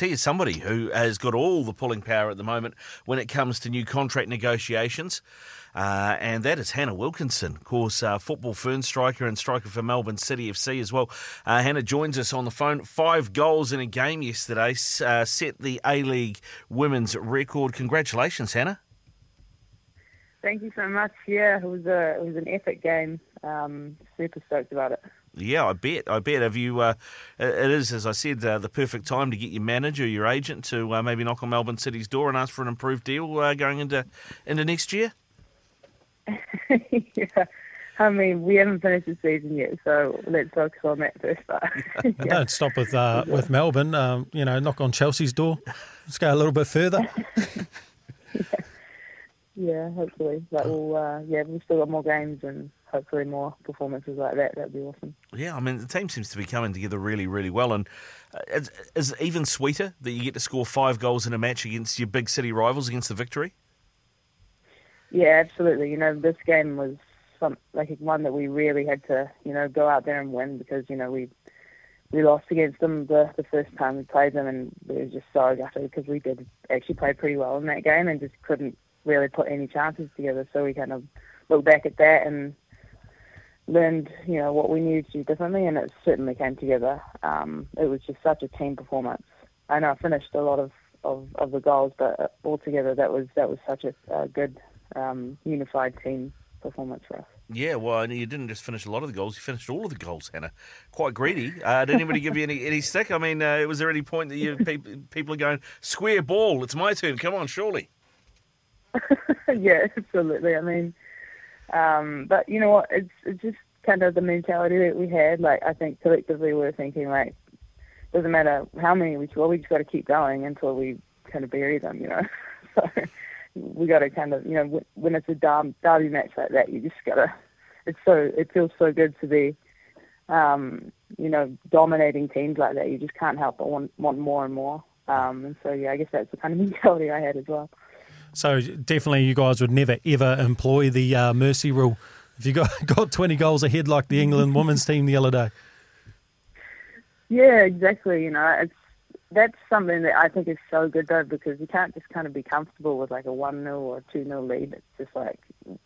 Tell you somebody who has got all the pulling power at the moment when it comes to new contract negotiations. Uh, and that is Hannah Wilkinson, of course, uh, football fern striker and striker for Melbourne City FC as well. Uh, Hannah joins us on the phone. Five goals in a game yesterday, uh, set the A League women's record. Congratulations, Hannah. Thank you so much. Yeah, it was a it was an epic game. Um, super stoked about it. Yeah, I bet. I bet. Have you? Uh, it is, as I said, uh, the perfect time to get your manager, your agent, to uh, maybe knock on Melbourne City's door and ask for an improved deal uh, going into into next year. yeah. I mean, we haven't finished the season yet, so let's focus on that first part. And don't stop with uh, with Melbourne. Um, you know, knock on Chelsea's door. Let's go a little bit further. yeah, hopefully. But we'll, uh, yeah, we've still got more games and hopefully more performances like that. That'd be awesome. Yeah, I mean, the team seems to be coming together really, really well. And uh, is, is it even sweeter that you get to score five goals in a match against your big city rivals against the victory? Yeah, absolutely. You know, this game was some like one that we really had to, you know, go out there and win because you know we we lost against them the the first time we played them, and we were just so gutted because we did actually play pretty well in that game and just couldn't really put any chances together. So we kind of looked back at that and learned, you know, what we needed to do differently, and it certainly came together. Um, it was just such a team performance. I know I finished a lot of, of, of the goals, but altogether that was that was such a, a good um, unified team performance for us. Yeah, well, and you didn't just finish a lot of the goals; you finished all of the goals, Hannah. Quite greedy. Uh, did anybody give you any, any stick? I mean, uh, was there any point that you people, people are going square ball? It's my turn. Come on, surely. yeah, absolutely. I mean, um, but you know what? It's, it's just kind of the mentality that we had. Like, I think collectively we are thinking, like, doesn't matter how many we score, we just got to keep going until we kind of bury them, you know. so we got to kind of, you know, when it's a derby, match like that, you just got to. It's so it feels so good to be, um, you know, dominating teams like that. You just can't help but want want more and more. Um, and so yeah, I guess that's the kind of mentality I had as well. So definitely, you guys would never ever employ the uh, mercy rule if you got got twenty goals ahead like the England women's team the other day. Yeah, exactly. You know, it's that's something that I think is so good though because you can't just kind of be comfortable with like a one 0 or two 0 lead. It's just like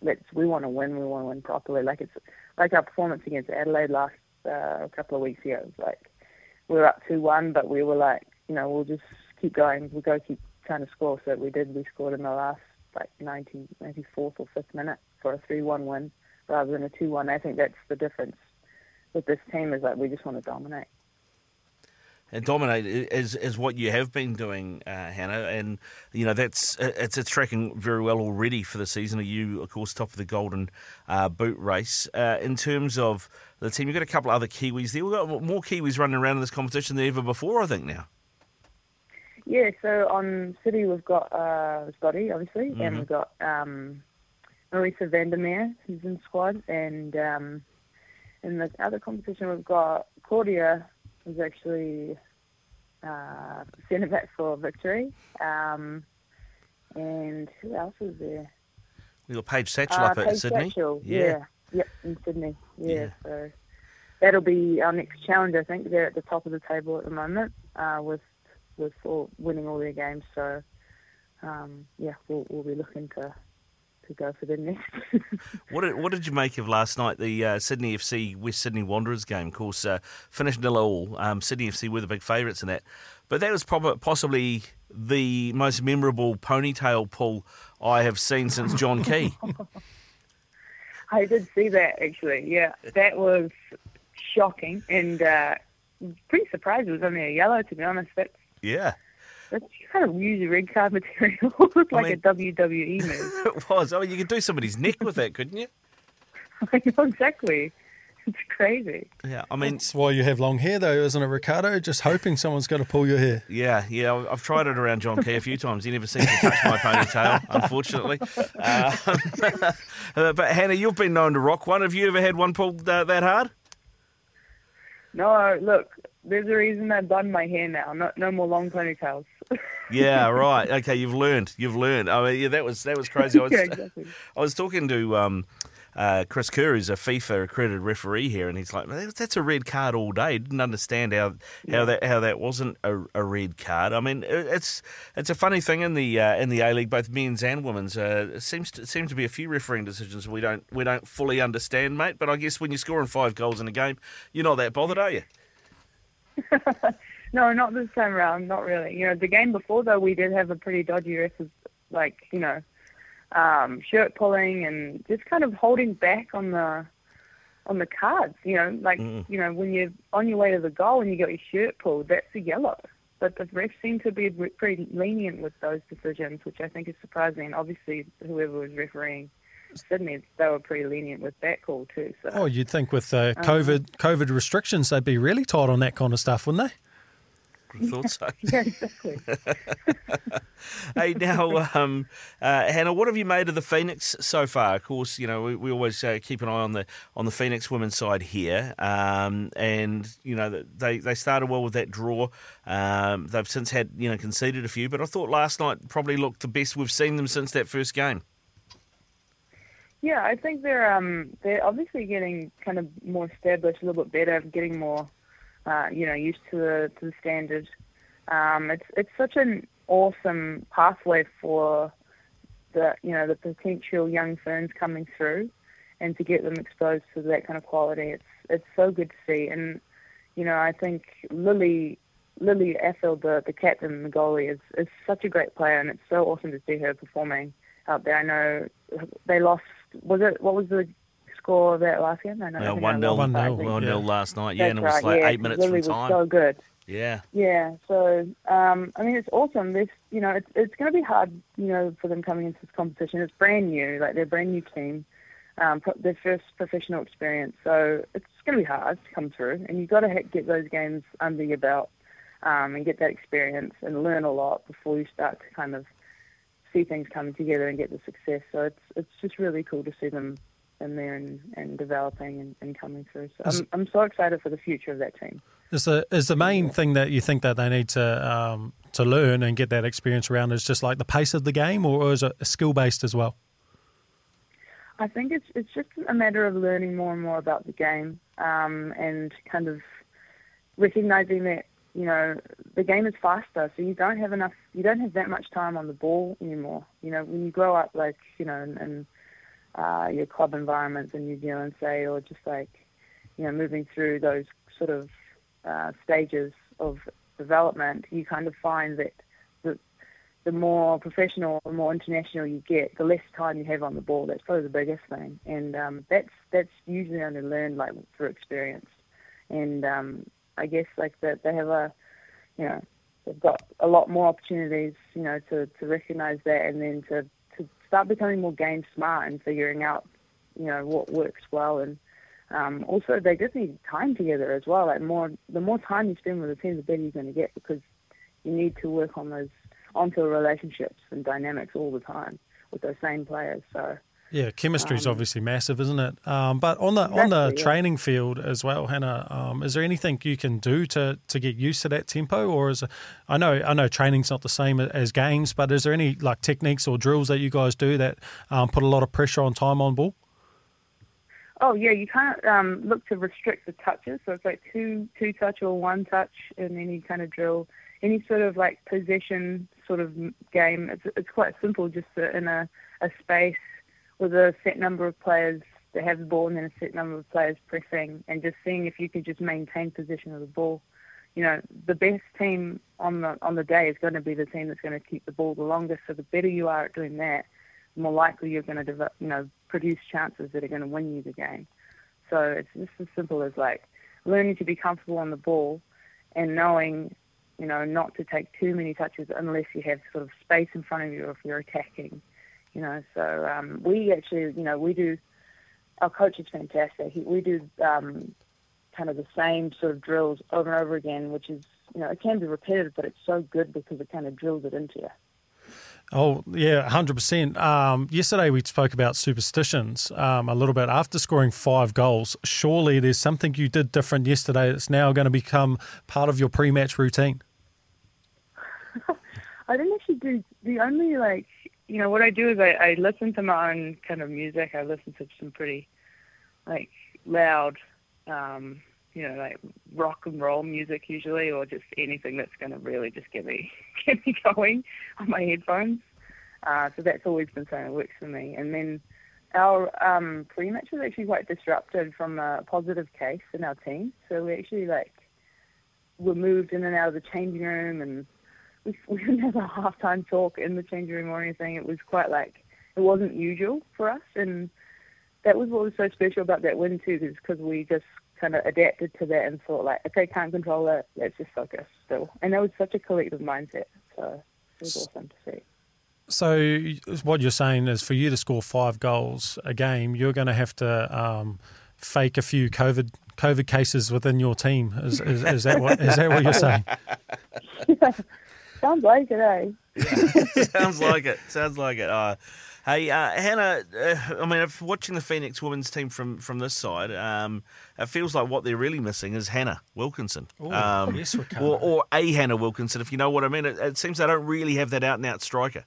let's we want to win, we want to win properly. Like it's like our performance against Adelaide last uh, a couple of weeks ago. It was like we were up two one, but we were like you know we'll just keep going. We'll go keep trying to score. So we did. We scored in the last like 90, 94th or fifth minute for a three one win rather than a two one. I think that's the difference with this team is that we just want to dominate and dominate is is what you have been doing, uh, Hannah, and you know that's it's it's tracking very well already for the season. Are you, of course, top of the Golden uh, Boot race uh, in terms of the team? You've got a couple of other Kiwis there. We've got more Kiwis running around in this competition than ever before, I think now. Yeah, so on City we've got uh, Scotty, obviously, Mm-hmm. and we've got um, Marisa van der Meer, who's in squad, and um, in the other competition we've got Claudia, who's actually uh, centre back for Victory. Um, and who else is there? We got Paige Satchell Uh, up at Sydney. Satchell, Yeah. yeah. Yep, in Sydney. Yeah, Yeah. So that'll be our next challenge. I think they're at the top of the table at the moment uh, with with all, winning all their games. So um, yeah, we'll, we'll be looking to to go for the next. What did, what did you make of last night, the uh, Sydney FC West Sydney Wanderers game? Of course, uh, finished nil all. Um, Sydney FC were the big favourites in that. But that was prob- possibly the most memorable ponytail pull I have seen since John Key. I did see that actually. Yeah, that was shocking and uh, pretty surprised. It was only a yellow, to be honest. That's yeah, that's kind of usually red card material. It's like mean- a WWE move. it was. I mean, you could do somebody's neck with that, couldn't you? I know exactly. It's crazy. Yeah, I mean, That's why you have long hair, though, isn't it, Ricardo? Just hoping someone's going to pull your hair. Yeah, yeah, I've- I've tried it around John Key a few times. He never seems to touch my ponytail, unfortunately. Um, uh, but Hannah, you've been known to rock one. Have you ever had one pulled uh, that hard? No, look, there's a reason I've done my hair now. No, no more long ponytails. Yeah, right. Okay, you've learned. You've learned. I mean, yeah, that was that was crazy. I was, yeah, exactly. I was talking to um, uh, Chris Kerr, who's a FIFA accredited referee here, and he's like, "That's a red card all day." Didn't understand how how that how that wasn't a, a red card. I mean, it's it's a funny thing in the uh, in the A League, both men's and women's. Uh, it seems to seem to be a few refereeing decisions we don't we don't fully understand, mate. But I guess when you're scoring five goals in a game, you're not that bothered, are you? No, not this time around. Not really. You know, the game before though, we did have a pretty dodgy ref, like you know, um, shirt pulling and just kind of holding back on the on the cards. You know, like you know when you're on your way to the goal and you got your shirt pulled, that's a yellow. But the refs seem to be pretty lenient with those decisions, which I think is surprising. Obviously, whoever was refereeing Sydney, they were pretty lenient with that call too. So. Oh, you'd think with uh, COVID COVID restrictions, they'd be really tight on that kind of stuff, wouldn't they? I thought so. Yeah, exactly. hey, now, um, uh, Hannah, what have you made of the Phoenix so far? Of course, you know we, we always uh, keep an eye on the on the Phoenix women's side here, um, and you know they they started well with that draw. Um, they've since had you know conceded a few, but I thought last night probably looked the best we've seen them since that first game. Yeah, I think they're um they're obviously getting kind of more established, a little bit better, getting more uh, you know used to the to the standard. Um, it's it's such an awesome pathway for the you know the potential young ferns coming through, and to get them exposed to that kind of quality. It's it's so good to see, and you know I think Lily Lily Alfeld, the the captain, the goalie, is is such a great player, and it's so awesome to see her performing out there. I know they lost. Was it what was the score of that last game? I know I Uh, think one they 0 lost, but I 1-0, think- one yeah. 0 last night. Yeah, That's and it was right, like yeah, eight minutes Lily from was time. so good. Yeah. Yeah, so um, I mean, it's awesome. This, you know, it's it's going to be hard, you know, for them coming into this competition. It's brand new, like they're a brand new team, um, their first professional experience. So it's going to be hard to come through, and you've got to ha- get those games under your belt um, and get that experience and learn a lot before you start to kind of see things coming together and get the success. So it's it's just really cool to see them in there and, and developing and, and coming through. So I'm I'm so excited for the future of that team. Is the is the main thing that you think that they need to um, to learn and get that experience around is just like the pace of the game, or is it skill based as well? I think it's it's just a matter of learning more and more about the game um, and kind of recognizing that you know the game is faster, so you don't have enough, you don't have that much time on the ball anymore. You know, when you grow up, like you know, in, in uh, your club environments in New Zealand, say, or just like you know, moving through those sort of uh, stages of development, you kind of find that the the more professional, the more international you get, the less time you have on the ball. That's probably the biggest thing, and um, that's that's usually only learned like through experience. And um, I guess like that they have a, you know, they've got a lot more opportunities, you know, to to recognise that, and then to to start becoming more game smart and figuring out, you know, what works well and. Um, also, they just need time together as well. Like more, the more time you spend with the team, the better you're going to get because you need to work on those onto relationships and dynamics all the time with those same players. So Yeah, chemistry is um, obviously massive, isn't it? Um, but on the on the yeah. training field as well, Hannah, um, is there anything you can do to, to get used to that tempo, or is I know I know training's not the same as games, but is there any like techniques or drills that you guys do that um, put a lot of pressure on time on ball? Oh yeah, you can't um, look to restrict the touches, so it's like two two touch or one touch in any kind of drill, any sort of like possession sort of game. It's it's quite simple, just in a, a space with a set number of players that have the ball and then a set number of players pressing, and just seeing if you can just maintain possession of the ball. You know, the best team on the on the day is going to be the team that's going to keep the ball the longest. So the better you are at doing that, the more likely you're going to develop, you know produce chances that are going to win you the game. So it's just as simple as like learning to be comfortable on the ball and knowing, you know, not to take too many touches unless you have sort of space in front of you or if you're attacking. You know, so um, we actually, you know, we do. Our coach is fantastic. He, we do um, kind of the same sort of drills over and over again, which is, you know, it can be repetitive, but it's so good because it kind of drills it into you. Oh, yeah, 100%. Um, yesterday we spoke about superstitions um, a little bit after scoring five goals. Surely there's something you did different yesterday that's now going to become part of your pre match routine. I didn't actually do the only, like, you know, what I do is I, I listen to my own kind of music. I listen to some pretty, like, loud um, you know, like rock and roll music usually, or just anything that's going to really just get me get me going on my headphones. Uh, so that's always been something that works for me. And then our um, pre-match was actually quite disrupted from a positive case in our team. So we actually like were moved in and out of the changing room, and we, we didn't have a halftime talk in the changing room or anything. It was quite like it wasn't usual for us, and that was what was so special about that win too, is because we just kind of adapted to that and thought like, okay, can't control it, let's just focus still. And that was such a collective mindset. So it was awesome to see. So what you're saying is, for you to score five goals a game, you're going to have to um, fake a few COVID COVID cases within your team. Is, is, is that what is that what you're saying? Sounds like it, eh? Sounds like it. Sounds like it. Uh, Hey, uh, Hannah, uh, I mean, if watching the Phoenix women's team from, from this side, um, it feels like what they're really missing is Hannah Wilkinson. Ooh, um, yes, or, or, a Hannah Wilkinson, if you know what I mean. It, it seems they don't really have that out and out striker.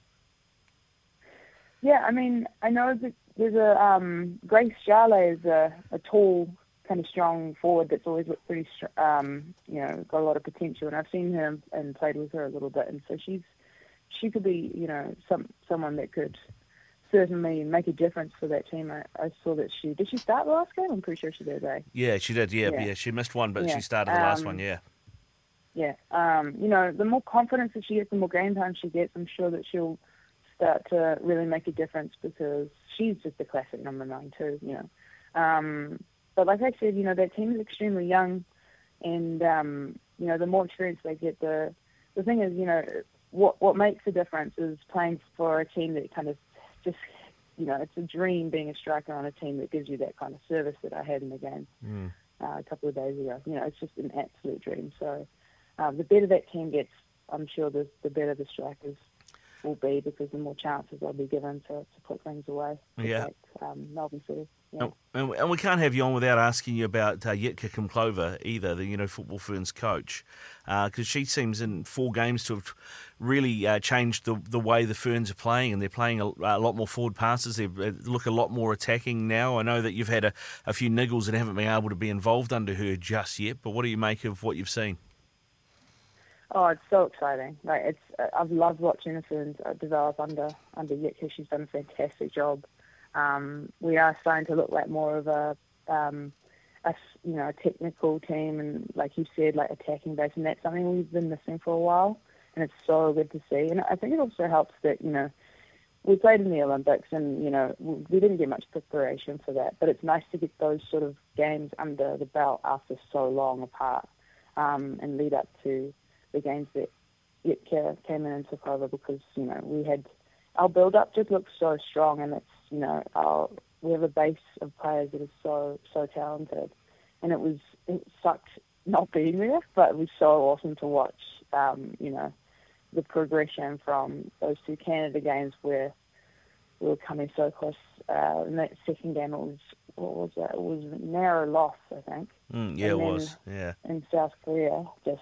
Yeah, I mean, I know that there's a um, Grace Jale is a, a tall, kind of strong forward that's always looked pretty, um, you know, got a lot of potential. And I've seen her and played with her a little bit, and so she's she could be, you know, some someone that could certainly make a difference for that team. I, I, saw that she did she start the last game. I'm pretty sure she did. Eh? Yeah, she did. Yeah, yeah. yeah she missed one, but yeah. she started the last um, one. Yeah. Yeah. Um, you know, the more confidence that she gets, the more game time she gets. I'm sure that she'll start to really make a difference because she's just a classic number nine too. You know. Um, but like I said, you know, that team is extremely young, and um, you know, the more experience they get, the the thing is, you know, what what makes a difference is playing for a team that kind of just you know, it's a dream being a striker on a team that gives you that kind of service that I had in the game mm. uh, a couple of days ago. You know, it's just an absolute dream. So um, the better that team gets, I'm sure the, the better the strikers will be because the more chances they'll be given to, to put things away. Yeah. Like, um, Melbourne City. Yeah. And, we can't have you on without asking you about uh, Jitka Klimkova either, the you know football ferns coach, because uh, she seems in four games to have really uh, changed the the way the ferns are playing, and they're playing a, a, lot more forward passes. They look a lot more attacking now. I know that you've had a, a few niggles and haven't been able to be involved under her just yet, but what do you make of what you've seen? Oh, it's so exciting! Like it's, uh, I've loved watching the ferns develop under under Jitka. She's done a fantastic job um, we are starting to look like more of a, um, a you know a technical team and like you said like attacking base and that's something we've been missing for a while and it's so good to see and I think it also helps that you know we played in the Olympics and you know we didn't get much preparation for that but it's nice to get those sort of games under the belt after so long apart um, and lead up to the games that Jitka came in and took over because you know we had our build up just looks so strong and it's you know, our, we have a base of players that are so so talented, and it was it sucked not being there, but it was so awesome to watch. Um, you know, the progression from those two Canada games where we were coming so close. Uh, in that second game, it was what was that? It was a narrow loss, I think. Mm, yeah, it was. Yeah. In South Korea, just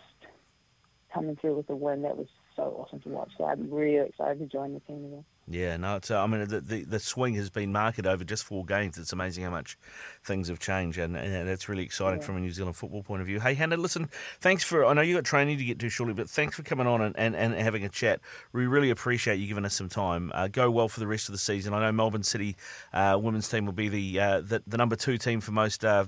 coming through with a win that was so awesome to watch. So I'm really excited to join the team again. Yeah, no, it's, uh, I mean, the, the the swing has been marketed over just four games. It's amazing how much things have changed, and, and that's really exciting Yeah. from a New Zealand football point of view. Hey, Hannah, listen, thanks for, I know you got training to get to shortly, but thanks for coming on and, and, and having a chat. We really appreciate you giving us some time. Uh, go well for the rest of the season. I know Melbourne City uh, women's team will be the, uh, the the number two team for most uh,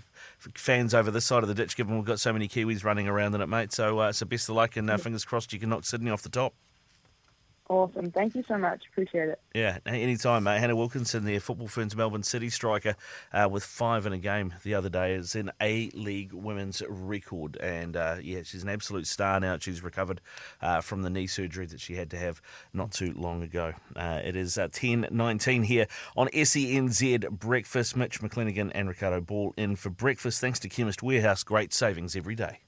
fans over this side of the ditch, given we've got so many Kiwis running around in it, mate. So, uh, so best of luck, and uh, fingers crossed you can knock Sydney off the top. Awesome. Thank you so much. Appreciate it. Yeah, anytime, mate. Hannah Wilkinson, the Football Ferns Melbourne City striker, uh, with five in a game the other day. It's an A League women's record. And uh, yeah, she's an absolute star now. She's recovered uh, from the knee surgery that she had to have not too long ago. Uh, it is uh, 10 19 here on SENZ Breakfast. Mitch McClenaghan and Ricardo Ball in for breakfast. Thanks to Chemist Warehouse. Great savings every day.